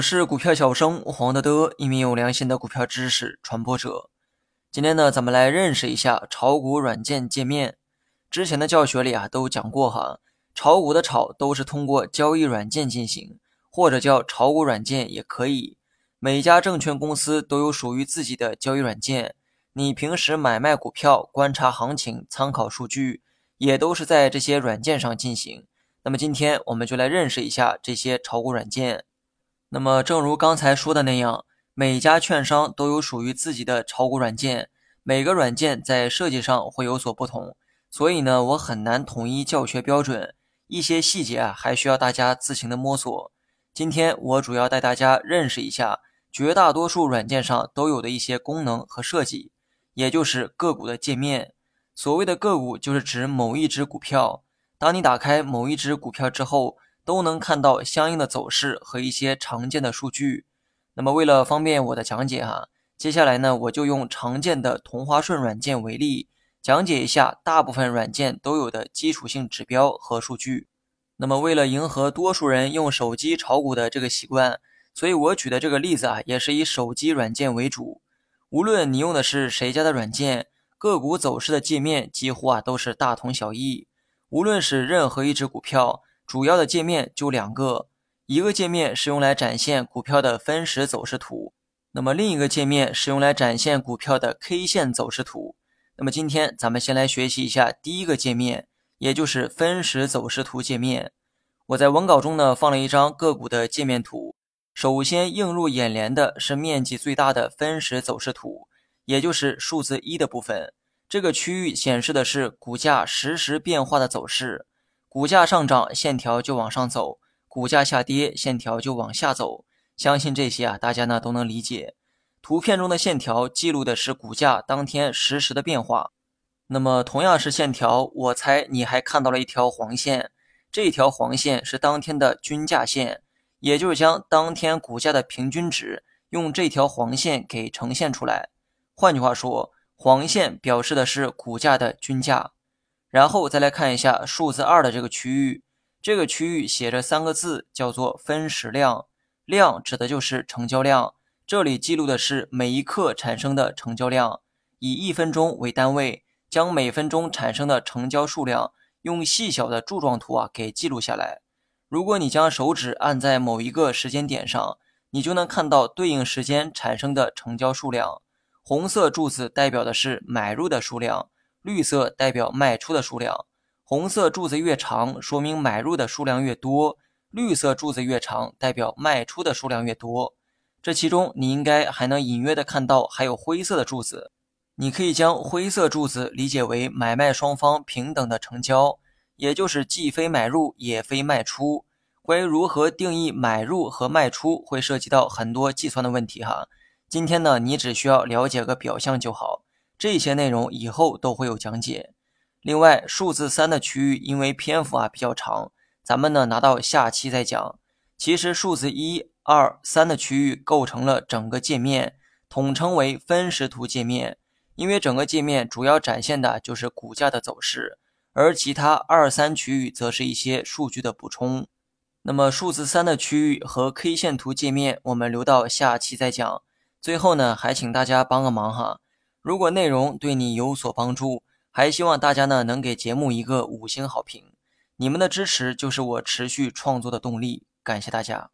我是股票小生黄德德，一名有良心的股票知识传播者。今天呢，咱们来认识一下炒股软件界面。之前的教学里啊都讲过哈，炒股的炒都是通过交易软件进行，或者叫炒股软件也可以。每家证券公司都有属于自己的交易软件，你平时买卖股票、观察行情、参考数据，也都是在这些软件上进行。那么今天我们就来认识一下这些炒股软件。那么，正如刚才说的那样，每家券商都有属于自己的炒股软件，每个软件在设计上会有所不同，所以呢，我很难统一教学标准，一些细节啊，还需要大家自行的摸索。今天我主要带大家认识一下绝大多数软件上都有的一些功能和设计，也就是个股的界面。所谓的个股，就是指某一只股票，当你打开某一只股票之后。都能看到相应的走势和一些常见的数据。那么为了方便我的讲解哈，接下来呢我就用常见的同花顺软件为例，讲解一下大部分软件都有的基础性指标和数据。那么为了迎合多数人用手机炒股的这个习惯，所以我举的这个例子啊也是以手机软件为主。无论你用的是谁家的软件，个股走势的界面几乎啊都是大同小异。无论是任何一只股票。主要的界面就两个，一个界面是用来展现股票的分时走势图，那么另一个界面是用来展现股票的 K 线走势图。那么今天咱们先来学习一下第一个界面，也就是分时走势图界面。我在文稿中呢放了一张个股的界面图，首先映入眼帘的是面积最大的分时走势图，也就是数字一的部分。这个区域显示的是股价实时变化的走势。股价上涨，线条就往上走；股价下跌，线条就往下走。相信这些啊，大家呢都能理解。图片中的线条记录的是股价当天实时的变化。那么同样是线条，我猜你还看到了一条黄线，这条黄线是当天的均价线，也就是将当天股价的平均值用这条黄线给呈现出来。换句话说，黄线表示的是股价的均价。然后再来看一下数字二的这个区域，这个区域写着三个字，叫做分时量。量指的就是成交量，这里记录的是每一刻产生的成交量，以一分钟为单位，将每分钟产生的成交数量用细小的柱状图啊给记录下来。如果你将手指按在某一个时间点上，你就能看到对应时间产生的成交数量。红色柱子代表的是买入的数量。绿色代表卖出的数量，红色柱子越长，说明买入的数量越多；绿色柱子越长，代表卖出的数量越多。这其中，你应该还能隐约的看到还有灰色的柱子，你可以将灰色柱子理解为买卖双方平等的成交，也就是既非买入也非卖出。关于如何定义买入和卖出，会涉及到很多计算的问题哈。今天呢，你只需要了解个表象就好。这些内容以后都会有讲解。另外，数字三的区域因为篇幅啊比较长，咱们呢拿到下期再讲。其实数字一、二、三的区域构成了整个界面，统称为分时图界面。因为整个界面主要展现的就是股价的走势，而其他二三区域则是一些数据的补充。那么数字三的区域和 K 线图界面，我们留到下期再讲。最后呢，还请大家帮个忙哈。如果内容对你有所帮助，还希望大家呢能给节目一个五星好评。你们的支持就是我持续创作的动力，感谢大家。